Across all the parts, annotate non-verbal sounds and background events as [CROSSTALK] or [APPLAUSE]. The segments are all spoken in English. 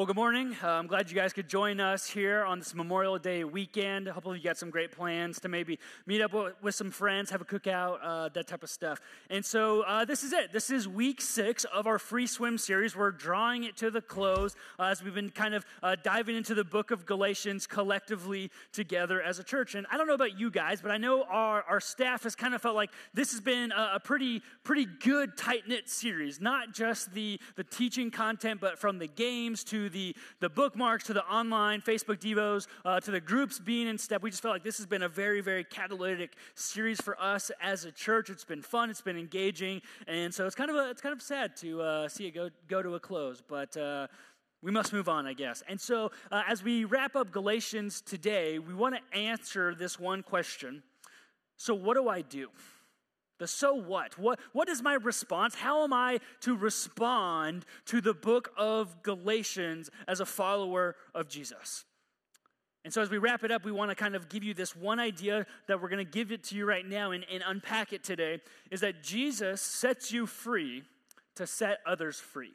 Well, good morning. Uh, I'm glad you guys could join us here on this Memorial Day weekend. Hopefully, you got some great plans to maybe meet up with, some friends, have a cookout, uh, that type of stuff. And so, uh, this is it. This is week six of our free swim series. We're drawing it to the close uh, as we've been kind of uh, diving into the book of Galatians collectively together as a church. And I don't know about you guys, but I know our, our staff has kind of felt like this has been a, a pretty, pretty good, tight knit series. Not just the, the teaching content, but from the games to the, the bookmarks to the online Facebook Devos uh, to the groups being in step. We just felt like this has been a very, very catalytic series for us as a church. It's been fun, it's been engaging, and so it's kind of a, it's kind of sad to uh, see it go go to a close, but. Uh, we must move on, I guess. And so, uh, as we wrap up Galatians today, we want to answer this one question. So, what do I do? The so what? What, what is my response? How am I to respond to the book of Galatians as a follower of Jesus? And so, as we wrap it up, we want to kind of give you this one idea that we're going to give it to you right now and, and unpack it today is that Jesus sets you free to set others free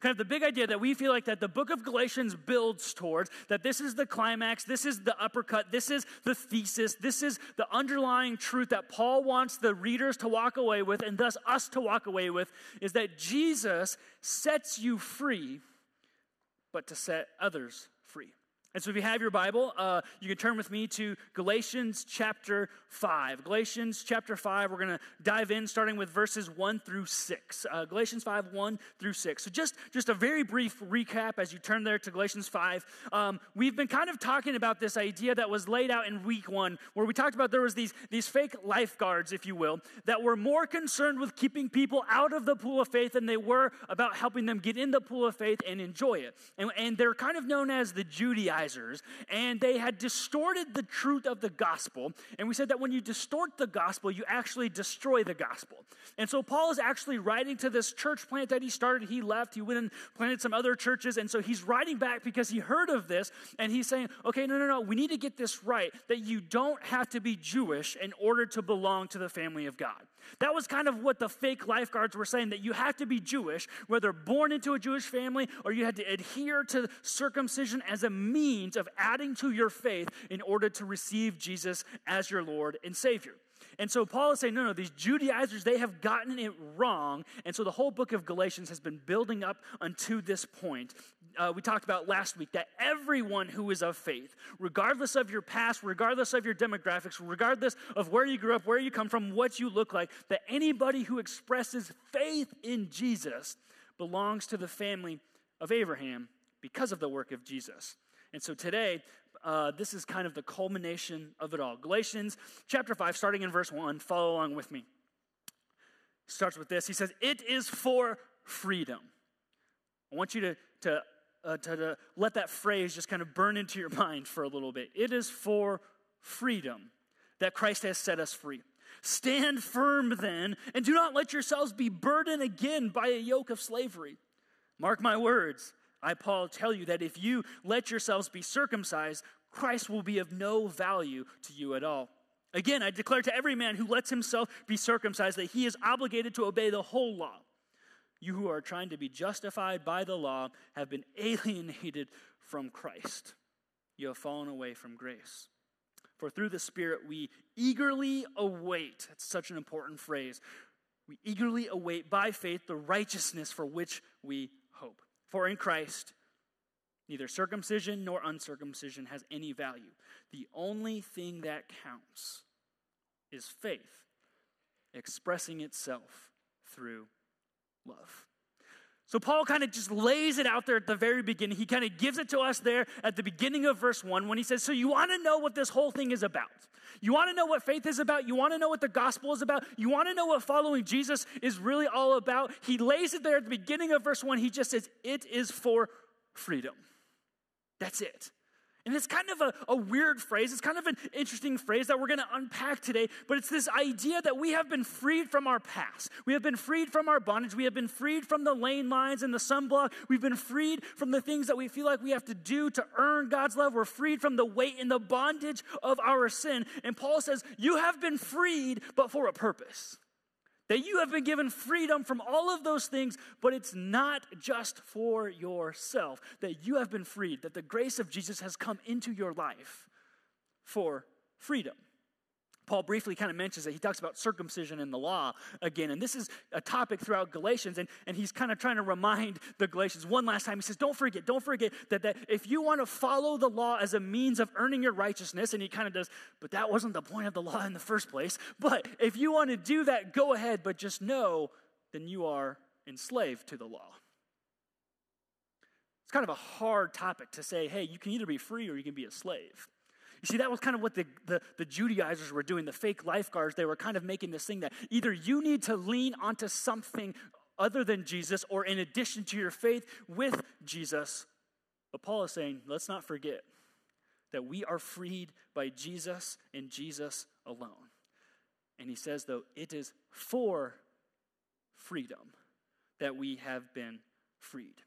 kind of the big idea that we feel like that the book of Galatians builds towards, that this is the climax, this is the uppercut, this is the thesis, this is the underlying truth that Paul wants the readers to walk away with, and thus us to walk away with, is that Jesus sets you free, but to set others free. And so, if you have your Bible, uh, you can turn with me to Galatians chapter 5. Galatians chapter 5, we're going to dive in starting with verses 1 through 6. Uh, Galatians 5, 1 through 6. So, just, just a very brief recap as you turn there to Galatians 5. Um, we've been kind of talking about this idea that was laid out in week one, where we talked about there was these, these fake lifeguards, if you will, that were more concerned with keeping people out of the pool of faith than they were about helping them get in the pool of faith and enjoy it. And, and they're kind of known as the Judaizers Judaizers, and they had distorted the truth of the gospel. And we said that when you distort the gospel, you actually destroy the gospel. And so Paul is actually writing to this church plant that he started. He left, he went and planted some other churches. And so he's writing back because he heard of this, and he's saying, okay, no, no, no, we need to get this right that you don't have to be Jewish in order to belong to the family of God. That was kind of what the fake lifeguards were saying that you have to be Jewish, whether born into a Jewish family or you had to adhere to circumcision as a means of adding to your faith in order to receive Jesus as your Lord and Savior. And so Paul is saying, no, no, these Judaizers, they have gotten it wrong. And so the whole book of Galatians has been building up unto this point. Uh, we talked about last week that everyone who is of faith, regardless of your past, regardless of your demographics, regardless of where you grew up, where you come from, what you look like, that anybody who expresses faith in Jesus belongs to the family of Abraham because of the work of Jesus. And so today, uh, this is kind of the culmination of it all. Galatians chapter 5, starting in verse 1, follow along with me. Starts with this. He says, It is for freedom. I want you to, to, uh, to, to let that phrase just kind of burn into your [LAUGHS] mind for a little bit. It is for freedom that Christ has set us free. Stand firm then, and do not let yourselves be burdened again by a yoke of slavery. Mark my words. I, Paul, tell you that if you let yourselves be circumcised, Christ will be of no value to you at all. Again, I declare to every man who lets himself be circumcised that he is obligated to obey the whole law. You who are trying to be justified by the law have been [LAUGHS] alienated from Christ. You have fallen away from grace. For through the Spirit we eagerly await, that's such an important phrase. We eagerly await by faith the righteousness for which we hope. For in Christ, neither circumcision nor uncircumcision has any value. The only thing that counts is faith expressing itself through love. So Paul kind of just lays it out there at the very beginning. He kind of gives it to us there at the beginning of verse 1 when he says, So you want to know what this whole thing is about? You want to know what faith is about? You want to know what the gospel is about? You want to know what following Jesus is really all about? He lays it there at the beginning of verse 1. He just says, It is for freedom. That's it. And it's kind of a, a, weird phrase. It's kind of an interesting phrase that we're going to unpack today. But it's this idea that we have been freed from our past. We have been freed from our bondage. We have been freed from the lane lines and the sunblock. We've been freed from the things that we feel like we have to do to earn God's love. We're freed from the weight and the bondage of our sin. And Paul says, You have been freed, but for a purpose. That you have been given freedom from all of those things, but it's not just for yourself. That you have been freed, that the grace of Jesus has come into your life for freedom. Paul briefly kind of mentions that he talks about circumcision in the law again. And this is a topic throughout Galatians. And, and he's kind of trying to remind the Galatians one last time. He says, Don't forget, don't forget that, that if you want to follow the law as a means of earning your righteousness, and he kind of does, but that wasn't the point of the law in the first place. But if you want to do that, go ahead, but just know then you are enslaved to the law. It's kind of a hard topic to say, hey, you can either be free or you can be a slave. You see, that was kind of what the, the, the, Judaizers were doing, the fake lifeguards. They were kind of making this thing that either you need to lean onto something other than Jesus or in addition to your faith with Jesus. But Paul is saying, let's not forget that we are freed by Jesus and Jesus alone. And he says, though, it is for freedom that we have been freed.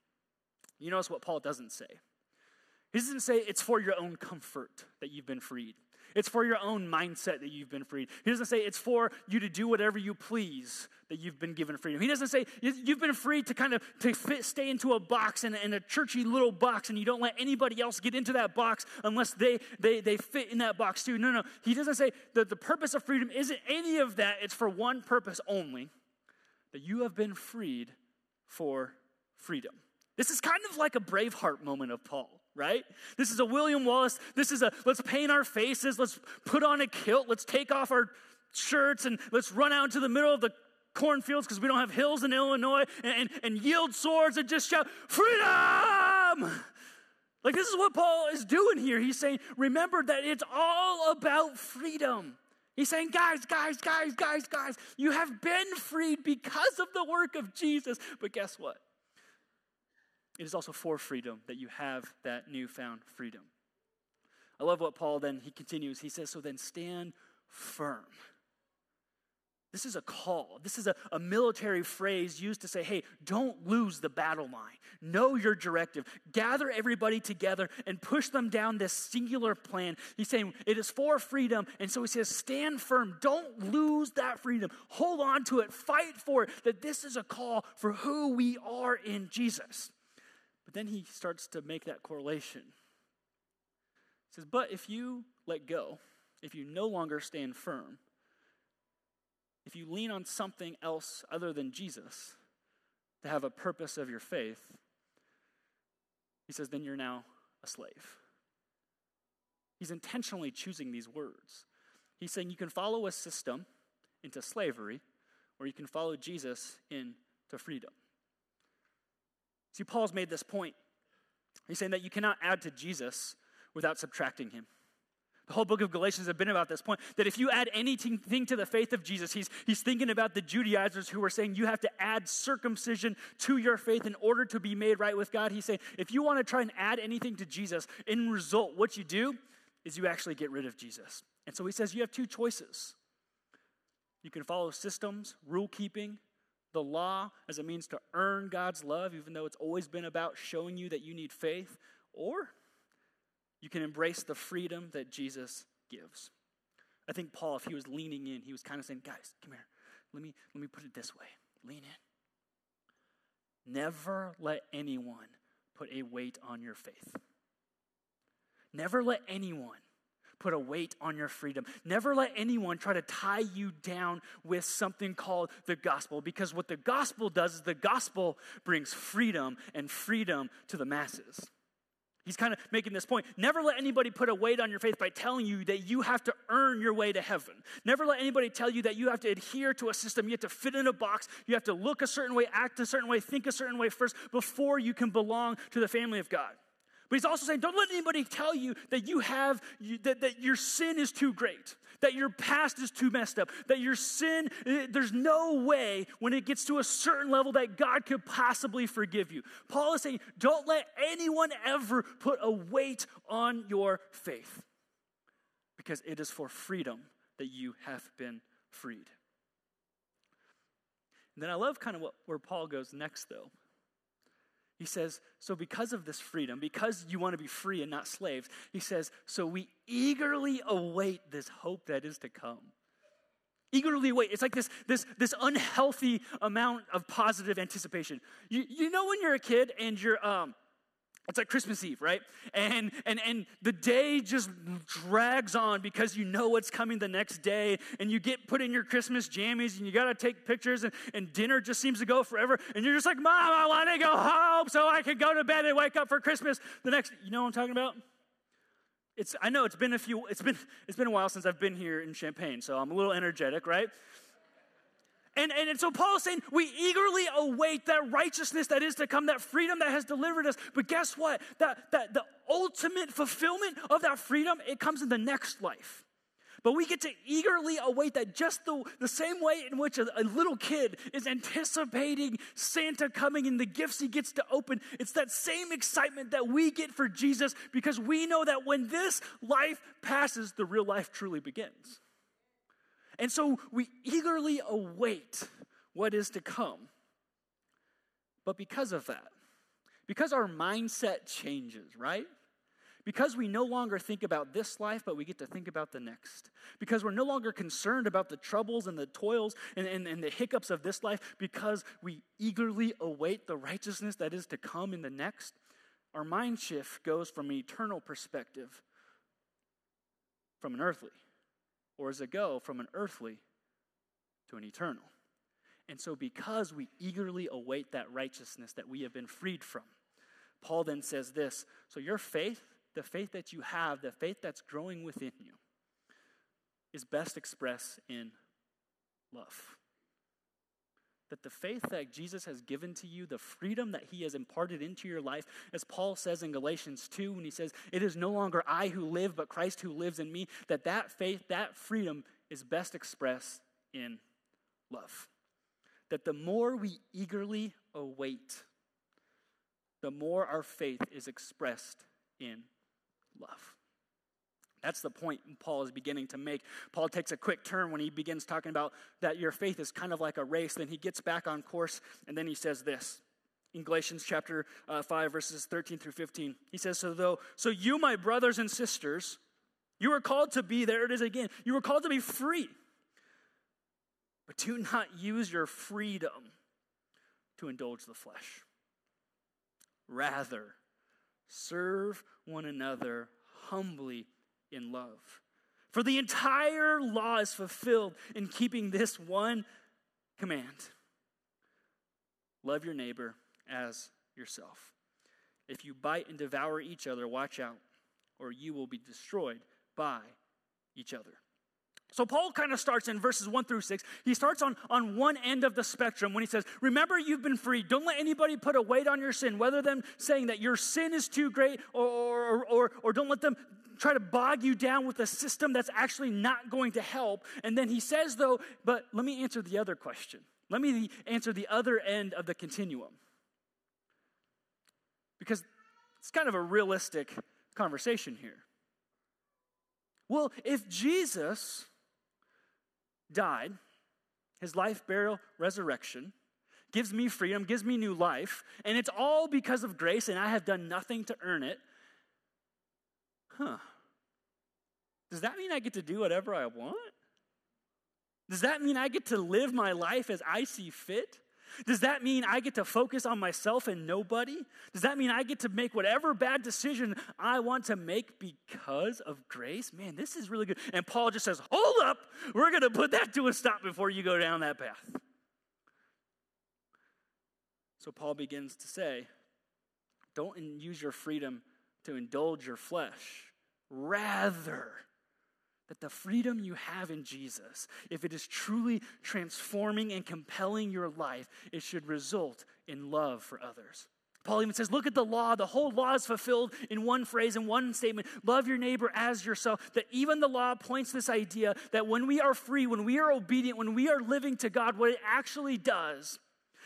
You notice what Paul doesn't say. He doesn't say it's for your own comfort that you've been freed. It's for your own mindset that you've been freed. He doesn't say it's for you to do whatever you please that you've been given freedom. He doesn't say you've been free to kind of to fit, stay into a box and a churchy little box and you don't let anybody else get into that box unless they, they, they fit in that box too. No, no. He doesn't say that the purpose of freedom isn't any of that. It's for one purpose only that you have been freed for freedom. This is kind of like a Braveheart moment of Paul right? This is a William Wallace. This is a let's paint our faces, let's put on a kilt, let's take off our shirts, and let's run out into the middle of the cornfields because we don't have hills in Illinois and, and, and yield swords and just shout, Freedom! Like, this is what Paul is doing here. He's saying, Remember that it's all about freedom. He's saying, guys, guys, guys, guys, guys, you have been freed because of the work of Jesus. But guess what? It is also for freedom that you have that newfound freedom. I love what Paul then he continues. He says, So then stand firm. This is a call. This is a, a military phrase used to say, hey, don't lose the battle line. Know your directive. Gather everybody together and push them down this singular plan. He's saying it is for freedom. And so he says, stand firm. Don't lose that freedom. Hold on to it. Fight for it. That this is a call for who we are in Jesus. But then he starts to make that correlation. He says, But if you let go, if you no longer stand firm, if you lean on something else other than Jesus to have a purpose of your faith, he says, then you're now a slave. He's intentionally choosing these words. He's saying you can follow a system into slavery, or you can follow Jesus into freedom. See, Paul's made this point. He's saying that you cannot add to Jesus without subtracting him. The whole book of Galatians has been about this point that if you add anything to the faith of Jesus, he's, he's thinking about the Judaizers who are saying you have to add circumcision to your faith in order to be made right with God. He's saying if you want to try and add anything to Jesus, in result, what you do is you actually get rid of Jesus. And so he says you have two choices. You can follow systems, rule keeping, the law as a means to earn God's love, even though it's always been about showing you that you need faith, or you can embrace the freedom that Jesus gives. I think Paul, if he was leaning in, he was kind of saying, guys, come here. Let me, let me put it this way lean in. Never let anyone put a weight on your faith. Never let anyone put a weight on your freedom. Never let anyone try to tie you down with something called the gospel, because what the gospel does is the gospel brings freedom and freedom to the masses. He's kind of making this point. Never let anybody put a weight on your faith by telling you that you have to earn your way to heaven. Never let anybody tell you that you have to adhere to a system. You have to fit in a box. You have to look a certain way, act a certain way, think a certain way first before you can belong to the family of God. But he's also saying, don't let anybody tell you that you have, that, that your sin is too great, that your past is too messed up, that your sin, eh, there's no way when it gets to a certain level that God could possibly forgive you. Paul is saying, don't let anyone ever put a weight on your faith because it is for freedom that you have been freed. And then I love kind of what, where Paul goes next, though. He says, So because of this freedom, because you want to be free and not slaves, he says, So we eagerly await this hope that is to come. Eagerly wait. It's like this, this, this unhealthy amount of positive anticipation. You, you know when you're a kid and you're um, it's like Christmas Eve, right? And and and the day just drags on because you know what's coming the next day, and you get put in your Christmas jammies, and you gotta take pictures, and, and dinner just seems to go forever, and you're just like, Mom, I want to go home so I can go to bed and wake up for Christmas the next. You know what I'm talking about? It's I know it's been a few. It's been it's been a while since I've been here in Champaign, so I'm a little energetic, right? And, and, and so Paul is saying we eagerly await that righteousness that is to come, that freedom that has delivered us. But guess what? That, that the ultimate fulfillment of that freedom, it comes in the next life. But we get to eagerly await that just the, the same way in which a, a, little kid is anticipating Santa coming and the gifts he gets to open. It's that same excitement that we get for Jesus because we know that when this life passes, the real life truly begins. And so we eagerly await what is to come. But because of that, because our mindset changes, right? Because we no longer think about this life, but we get to think about the next. Because we're no longer concerned about the troubles and the toils and, and, and, the hiccups of this life, because we eagerly await the righteousness that is to come in the next, our mind shift goes from an eternal perspective from an earthly. Or does it go from an earthly to an eternal? And so, because we eagerly await that righteousness that we have been freed from, Paul then says this So, your faith, the faith that you have, the faith that's growing within you, is best expressed in love that the faith that Jesus has given to you, the freedom that he has imparted into your life, as Paul says in Galatians 2 when he says, "It is no longer I who live, but Christ who lives in me," that that faith, that freedom is best expressed in love. That the more we eagerly await, the more our faith is expressed in love. That's the point Paul is beginning to make. Paul takes a quick turn when he begins talking about that your faith is kind of like a race. Then he gets back on course, and then he says this in Galatians chapter uh, 5, verses 13 through 15. He says, So though, so you, my brothers and sisters, you are called to be, there it is again, you are called to be free. But do not use your freedom to indulge the flesh. Rather, serve one another humbly in love. For the entire law is fulfilled in keeping this one command love your neighbor as yourself. If you bite and devour each other, watch out, or you will be destroyed by each other. So Paul kind of starts in verses 1 through 6. He starts on, on one end of the spectrum when he says, Remember, you've been free. Don't let anybody put a weight on your sin, whether them saying that your sin is too great or, or, or, or don't let them try to bog you down with a system that's actually not going to help. And then he says, though, but let me answer the other question. Let me answer the other end of the continuum. Because it's kind of a realistic conversation here. Well, if Jesus died, his life, burial, resurrection, gives me freedom, gives me new life, and it's all because of grace, and I have done nothing to earn it, huh, does that mean I get to do whatever I want? Does that mean I get to live my life as I see fit? Does that mean I get to focus on myself and nobody? Does that mean I get to make whatever bad decision I want to make because of grace? Man, this is really good. And Paul just says, Hold up, we're going to put that to a stop before you go down that path. So Paul begins to say, Don't use your freedom to indulge your flesh. Rather, that the freedom you have in Jesus, if it is truly transforming and compelling your life, it should result in love for others. Paul even says, Look at the law. The whole law is fulfilled in one phrase, in one statement love your neighbor as yourself. That even the law points this idea that when we are free, when we are obedient, when we are living to God, what it actually does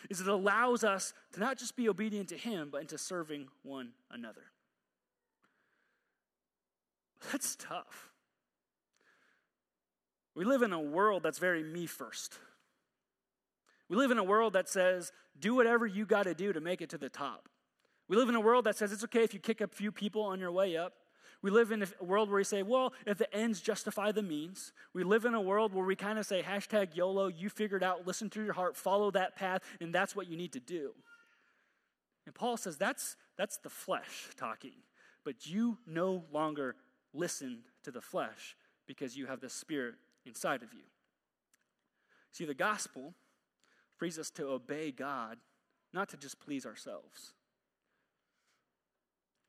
is it allows us to not just be obedient to Him, but into serving one another. That's tough. We live in a world that's very me first. We live in a world that says, do whatever you got to do to make it to the top. We live in a world that says it's okay if you kick a few people on your way up. We live in a world where we say, well, if the ends justify the means. We live in a world where we kind of say, hashtag YOLO, you figured out, listen to your heart, follow that path, and that's what you need to do. And Paul says that's, that's the flesh talking. But you no longer listen to the flesh because you have the Spirit inside of you. See, the gospel frees us to obey God, not to just please ourselves.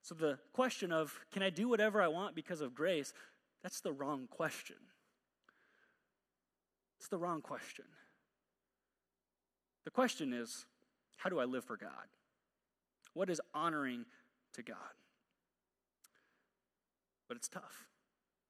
So the question of, can I do whatever I want because of grace? That's the wrong question. It's the wrong question. The question is, how do I live for God? What is honoring to God? But it's tough.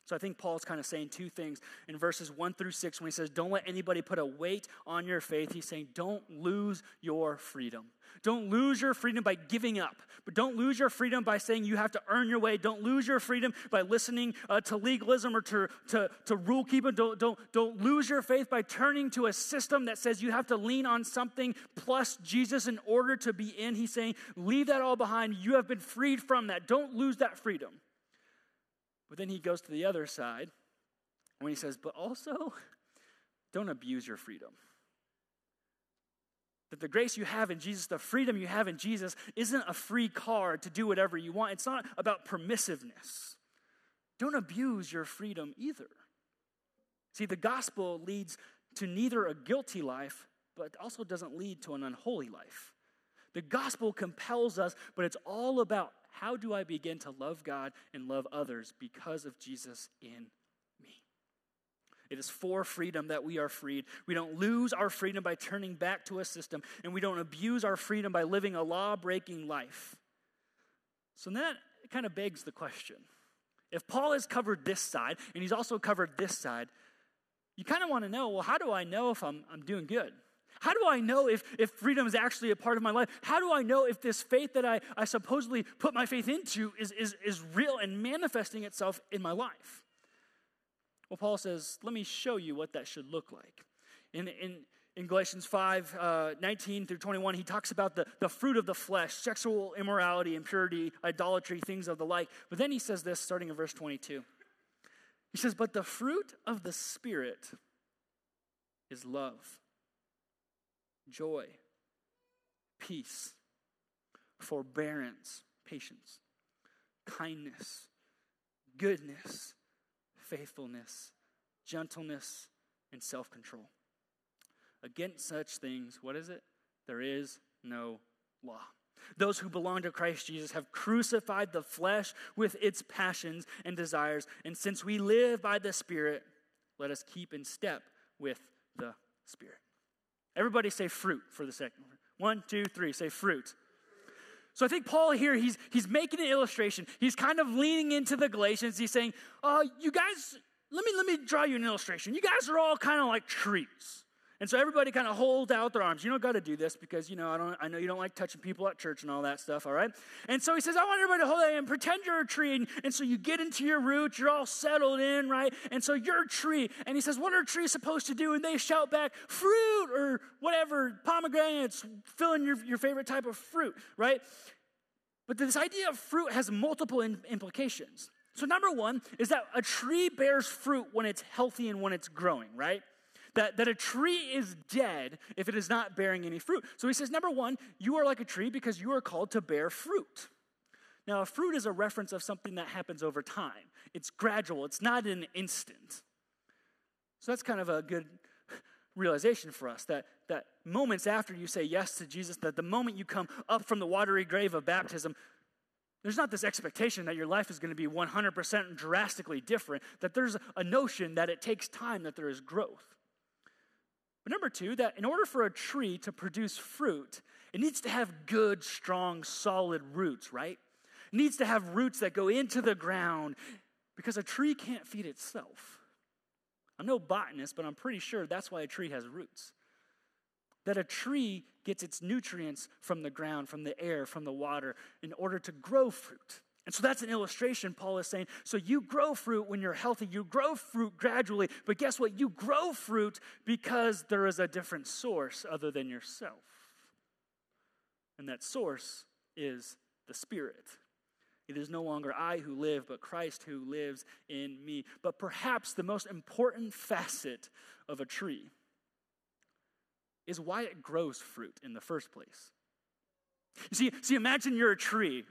So I think Paul's kind of saying two things in verses one through six when he says, Don't let anybody put a weight on your faith. He's saying, Don't lose your freedom. Don't lose your freedom by giving up, but don't lose your freedom by saying you have to earn your way. Don't lose your freedom by listening uh, to legalism or to, to, to rule keeping. Don't, don't, don't lose your faith by turning to a system that says you have to lean on something plus Jesus in order to be in. He's saying, Leave that all behind. You have been freed from that. Don't lose that freedom. But then he goes to the other side when he says, but also don't abuse your freedom. That the grace you have in Jesus, the freedom you have in Jesus, isn't a free card to do whatever you want. It's not about permissiveness. Don't abuse your freedom either. See, the gospel leads to neither a guilty life, but also doesn't lead to an unholy life. The gospel compels us, but it's all about how do I begin to love God and love others because of Jesus in me? It is for freedom that we are freed. We don't lose our freedom by turning back to a system, and we don't abuse our freedom by living a law breaking life. So that kind of begs the question. If Paul has covered this side, and he's also covered this side, you kind of want to know well, how do I know if I'm, I'm doing good? How do I know if, if freedom is actually a part of my life? How do I know if this faith that I, I supposedly put my faith into is, is, is real and manifesting itself in my life? Well, Paul says, let me show you what that should look like. In, in, in Galatians 5 uh, 19 through 21, he talks about the, the fruit of the flesh, sexual immorality, impurity, idolatry, things of the like. But then he says this starting in verse 22. He says, But the fruit of the Spirit is love joy, peace, forbearance, patience, kindness, goodness, faithfulness, gentleness, and self control. Against such things, what is it? There is no law. Those who belong to Christ Jesus have crucified the flesh with its passions and desires. And since we live by the Spirit, let us keep in step with the Spirit. Everybody say fruit for the second one. Two, three. Say fruit. So I think Paul here, he's, he's making an illustration. He's kind of leaning into the Galatians. He's saying, uh, you guys, let me, let me draw you an illustration. You guys are all kind of like trees. And so everybody kind of holds out their arms. You don't got to do this because, you know, I, don't, I know you don't like touching people at church and all that stuff, all right? And so he says, I want everybody to hold out and pretend you're a tree. And, and so you get into your roots, you're all settled in, right? And so you're a tree. And he says, What are trees supposed to do? And they shout back, Fruit or whatever, pomegranates, fill in your, your favorite type of fruit, right? But this idea of fruit has multiple in, implications. So, number one is that a tree bears fruit when it's healthy and when it's growing, right? That, that a tree is dead if it is not bearing any fruit. So he says, number one, you are like a tree because you are called to bear fruit. Now, a fruit is a reference of something that happens over time, it's gradual, it's not an instant. So that's kind of a good realization for us that, that moments after you say yes to Jesus, that the moment you come up from the watery grave of baptism, there's not this expectation that your life is going to be 100% drastically different, that there's a notion that it takes time, that there is growth. But number two, that in order for a tree to produce fruit, it needs to have good, strong, solid roots, right? It needs to have roots that go into the ground because a tree can't feed itself. I'm no botanist, but I'm pretty sure that's why a tree has roots. That a tree gets its nutrients from the ground, from the air, from the water, in order to grow fruit. And so that's an illustration, Paul is saying. So you grow fruit when you're healthy, you grow fruit gradually, but guess what? You grow fruit because there is a different source other than yourself. And that source is the Spirit. It is no longer I who live, but Christ who lives in me. But perhaps the most important facet of a tree is why it grows fruit in the first place. See, see, imagine you're a tree,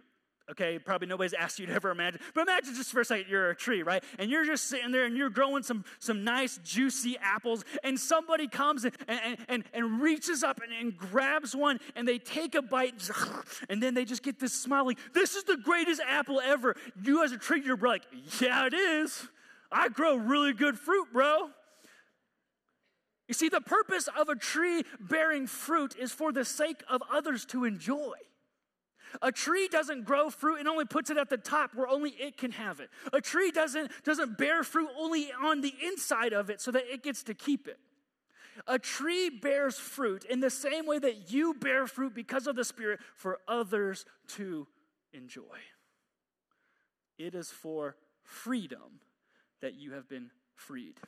Okay, probably nobody's [LAUGHS] asked you to ever imagine, but imagine just for a second you're a tree, right? And you're just sitting there and you're growing some, some nice, juicy apples, and somebody comes and, and, and, and reaches up and, and grabs one, and they take a bite, and [LAUGHS] then they just get this smile like, This is the greatest apple ever. You, as a tree, you're like, Yeah, it is. I grow really good fruit, bro. You see, the purpose of a tree bearing fruit is for the sake of others to enjoy. A tree doesn't grow fruit and only puts it at the top where only it can have it. A tree doesn't, doesn't bear fruit only on the inside of it so that it gets to keep it. A tree bears fruit in the same way that you bear fruit because of the Spirit for others to enjoy. It is for freedom that you have been freed.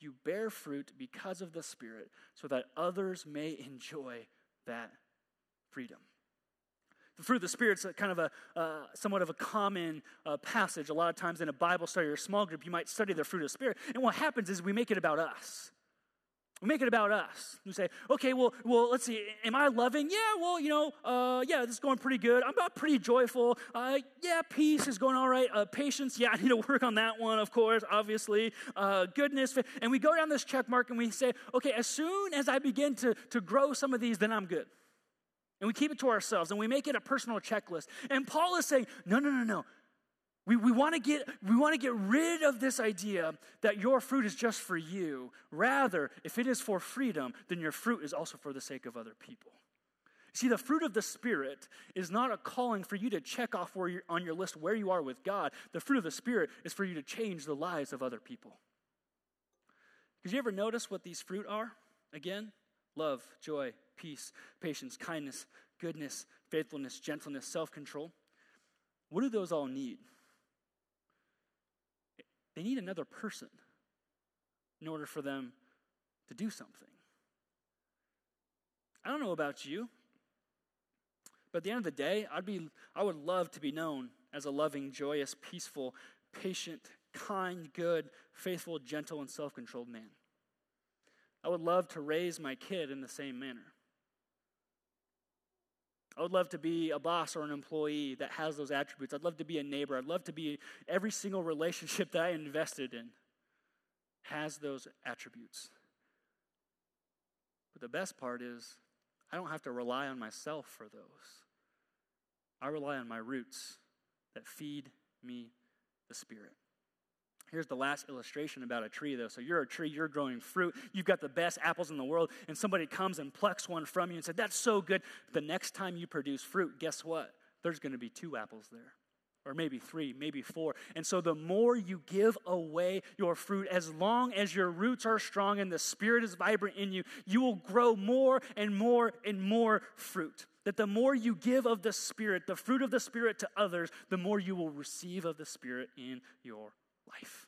You bear fruit because of the Spirit so that others may enjoy that freedom. The fruit of the Spirit's kind of a uh, somewhat of a common uh, passage. A lot of times in a Bible study or a small group, you might study the fruit of the Spirit. And what happens is we make it about us. We make it about us. We say, okay, well, well, let's see. Am I loving? Yeah, well, you know, uh, yeah, this is going pretty good. I'm about pretty joyful. Uh, yeah, peace is going all right. Uh, patience, yeah, [LAUGHS] I need to work on that one, of course, obviously. Uh, goodness, and we go down this check mark and we say, okay, as soon as I begin to, to grow some of these, then I'm good. And we keep it to ourselves and we make it a personal checklist. And Paul is saying, no, no, no, no. We, we want to get we want to get rid of this idea that your fruit is just for you. Rather, if it is for freedom, then your fruit is also for the sake of other people. See, the fruit of the Spirit is not a calling for you to check off where you're, on your list where you are with God. The fruit of the Spirit is for you to change the lives of other people. Did you ever notice what these fruit are? Again, love, joy, peace, patience, kindness, goodness, faithfulness, gentleness, self control. What do those all need? They need another person in order for them to do something. I don't know about you, but at the end of the day, I'd be, I would love to be known as a loving, joyous, peaceful, patient, kind, good, faithful, gentle, and self controlled man. I would love to raise my kid in the same manner. I would love to be a boss or an employee that has those attributes. I'd love to be a neighbor. I'd love to be every single relationship that I invested in has those attributes. But the best part is, I don't have to rely on myself for those. I rely on my roots that feed me the Spirit. Here's the last illustration about a tree, though. So you're a tree, you're growing fruit, you've got the best apples in the world, and somebody comes and plucks one from you and said, That's so good. The next time you produce fruit, guess what? There's going to be two apples there. Or maybe three, maybe four. And so, the more you give away your fruit, as long as your roots are strong and the spirit is vibrant in you, you will grow more and more and more fruit. That the more you give of the Spirit, the fruit of the Spirit to others, the more you will receive of the Spirit in your life.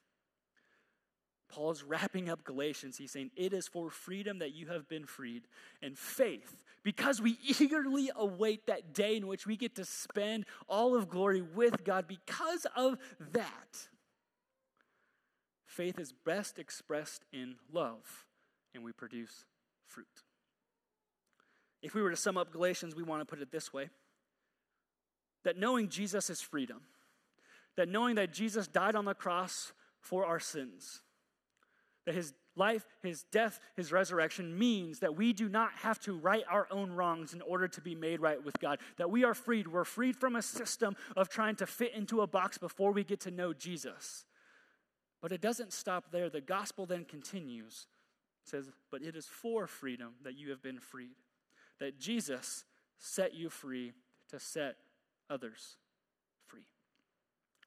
Paul is wrapping up Galatians. He's saying, It is for freedom that you have been freed, and faith, because we eagerly await that day in which we get to spend all of glory with God. Because of that, faith is best expressed in love, and we produce fruit. If we were to sum up Galatians, we want to put it this way that knowing Jesus is freedom that knowing that Jesus died on the cross for our sins, that his life, his death, his resurrection means that we do not have to right our own wrongs in order to be made right with God, that we are freed. We're freed from a system of trying to fit into a box before we get to know Jesus. But it doesn't stop there. The gospel then continues. It says, But it is for freedom that you have been freed, that Jesus set you free to set others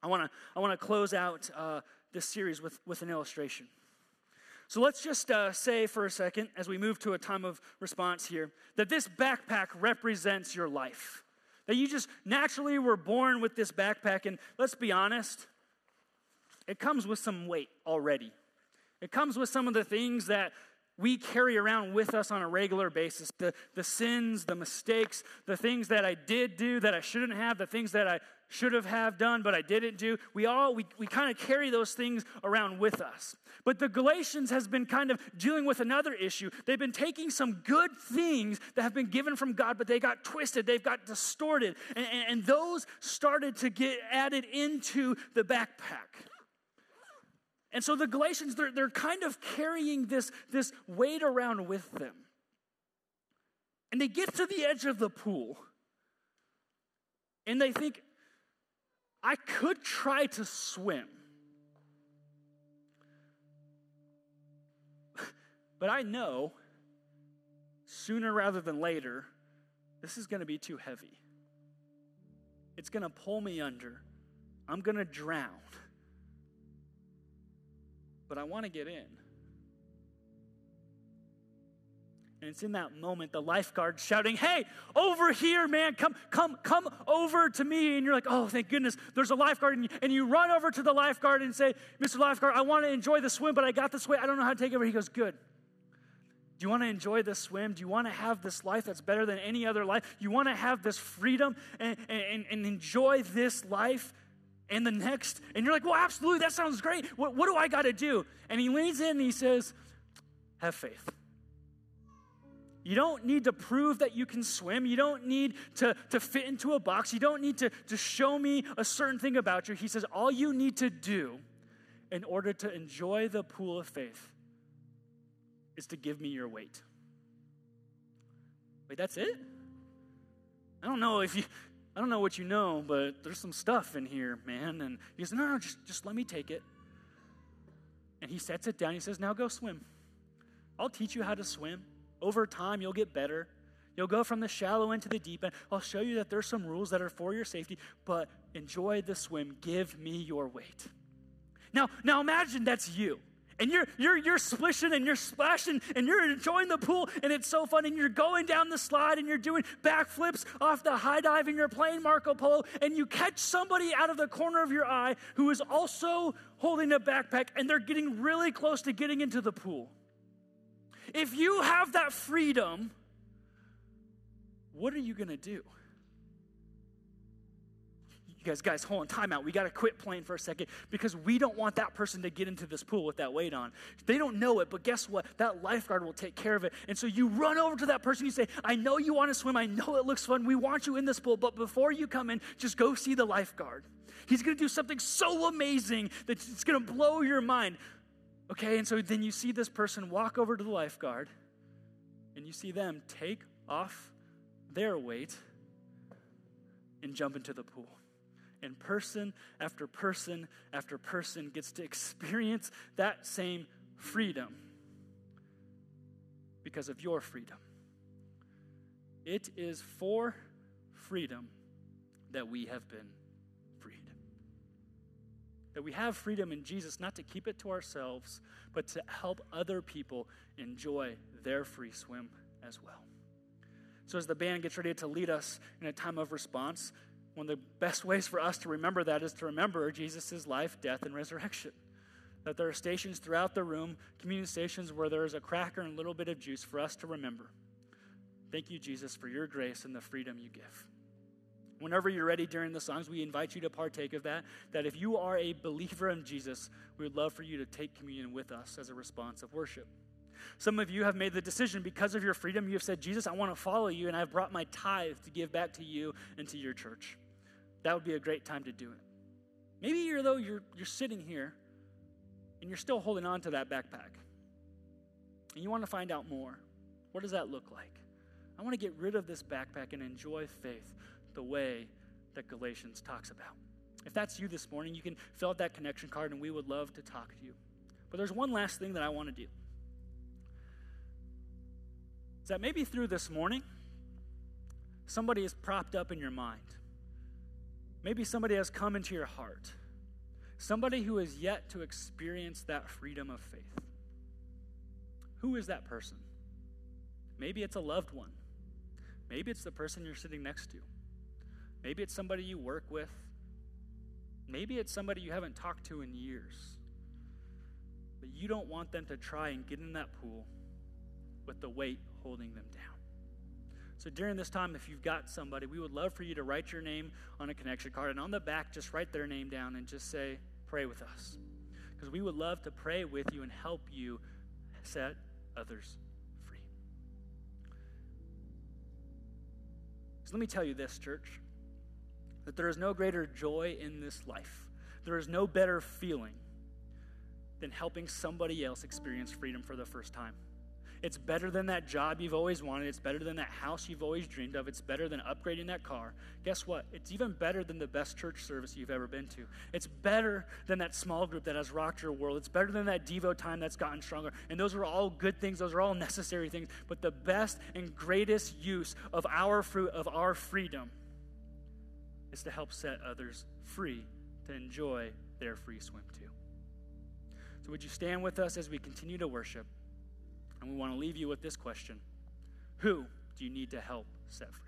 I want to I want to close out uh, this series with, with an illustration. So let's just uh, say for a second, as we move to a time of response here, that this backpack represents your life. That you just naturally were born with this backpack, and let's be honest, it comes with some weight already. It comes with some of the things that we carry around with us on a regular basis the, the sins, the mistakes, the things that I did do that I shouldn't have, the things that I should have have done but i didn't do. We all we, we kind of carry those things around with us. But the galatians has been kind of dealing with another issue. They've been taking some good things that have been given from god but they got twisted they've got distorted and, and, and those started to get added into the backpack. And so the galatians they're, they're kind of carrying this, this weight around with them. And they get to the edge of the pool and they think I could try to swim. [LAUGHS] But I know sooner rather than later, this is going to be too heavy. It's going to pull me under. I'm going to drown. [LAUGHS] But I want to get in. And it's in that moment the lifeguard shouting, Hey, over here, man, come, come, come over to me. And you're like, Oh, thank goodness, there's a lifeguard. And you, and you run over to the lifeguard and say, Mr. Lifeguard, I want to enjoy the swim, but I got this way. I don't know how to take it over. He goes, Good. Do you want to enjoy this swim? Do you want to have this life that's better than any other life? You want to have this freedom and, and, and enjoy this life and the next? And you're like, Well, absolutely, that sounds great. What, what do I got to do? And he leans in and he says, Have faith. You don't need to prove that you can swim. You don't need to, to fit into a box. You don't need to, to show me a certain thing about you. He says, all you need to do in order to enjoy the pool of faith is to give me your weight. Wait, that's it? I don't know if you, I don't know what you know, but there's some stuff in here, man. And he says, no, no, just, just let me take it. And he sets it down. He says, now go swim. I'll teach you how to swim. Over time, you'll get better. You'll go from the shallow into the deep end. I'll show you that there's some rules that are for your safety, but enjoy the swim. Give me your weight. Now, now imagine that's you. And you're you're you're splishing and you're splashing and you're enjoying the pool and it's so fun and you're going down the slide and you're doing backflips off the high dive and you're playing Marco Polo and you catch somebody out of the corner of your eye who is also holding a backpack and they're getting really close to getting into the pool. If you have that freedom, what are you going to do? You guys, guys, hold on, time out. We got to quit playing for a second because we don't want that person to get into this pool with that weight on. They don't know it, but guess what? That lifeguard will take care of it. And so you run over to that person, you say, I know you want to swim. I know it looks fun. We want you in this pool, but before you come in, just go see the lifeguard. He's going to do something so amazing that it's going to blow your mind. Okay, and so then you see this person walk over to the lifeguard and you see them take off their weight and jump into the pool. And person after person after person gets to experience that same freedom because of your freedom. It is for freedom that we have been that we have freedom in Jesus not to keep it to ourselves, but to help other people enjoy their free swim as well. So, as the band gets ready to lead us in a time of response, one of the best ways for us to remember that is to remember Jesus' life, death, and resurrection. That there are stations throughout the room, community stations where there is a cracker and a little bit of juice for us to remember. Thank you, Jesus, for your grace and the freedom you give. Whenever you're ready during the songs, we invite you to partake of that. That if you are a believer in Jesus, we would love for you to take communion with us as a response of worship. Some of you have made the decision because of your freedom, you have said, Jesus, I want to follow you, and I've brought my tithe to give back to you and to your church. That would be a great time to do it. Maybe you're though you're you're sitting here and you're still holding on to that backpack. And you want to find out more. What does that look like? I want to get rid of this backpack and enjoy faith the way that Galatians talks about. If that's you this morning, you can fill out that connection card and we would love to talk to you. But there's one last thing that I want to do. Is that maybe through this morning, somebody is propped up in your mind. Maybe somebody has come into your heart. Somebody who has yet to experience that freedom of faith. Who is that person? Maybe it's a loved one. Maybe it's the person you're sitting next to. Maybe it's somebody you work with. Maybe it's somebody you haven't talked to in years. But you don't want them to try and get in that pool with the weight holding them down. So during this time, if you've got somebody, we would love for you to write your name on a connection card. And on the back, just write their name down and just say, Pray with us. Because we would love to pray with you and help you set others free. So let me tell you this, church that there is no greater joy in this life, there is no better feeling than helping somebody else experience freedom for the first time. It's better than that job you've always wanted. It's better than that house you've always dreamed of. It's better than upgrading that car. Guess what? It's even better than the best church service you've ever been to. It's better than that small group that has rocked your world. It's better than that Devo time that's gotten stronger. And those are all good things, those are all [LAUGHS] necessary things. But the best and greatest use of our fruit, of our freedom, is to help set others free to enjoy their free swim too. So, would you stand with us as we continue to worship? And we want to leave you with this question Who do you need to help set free?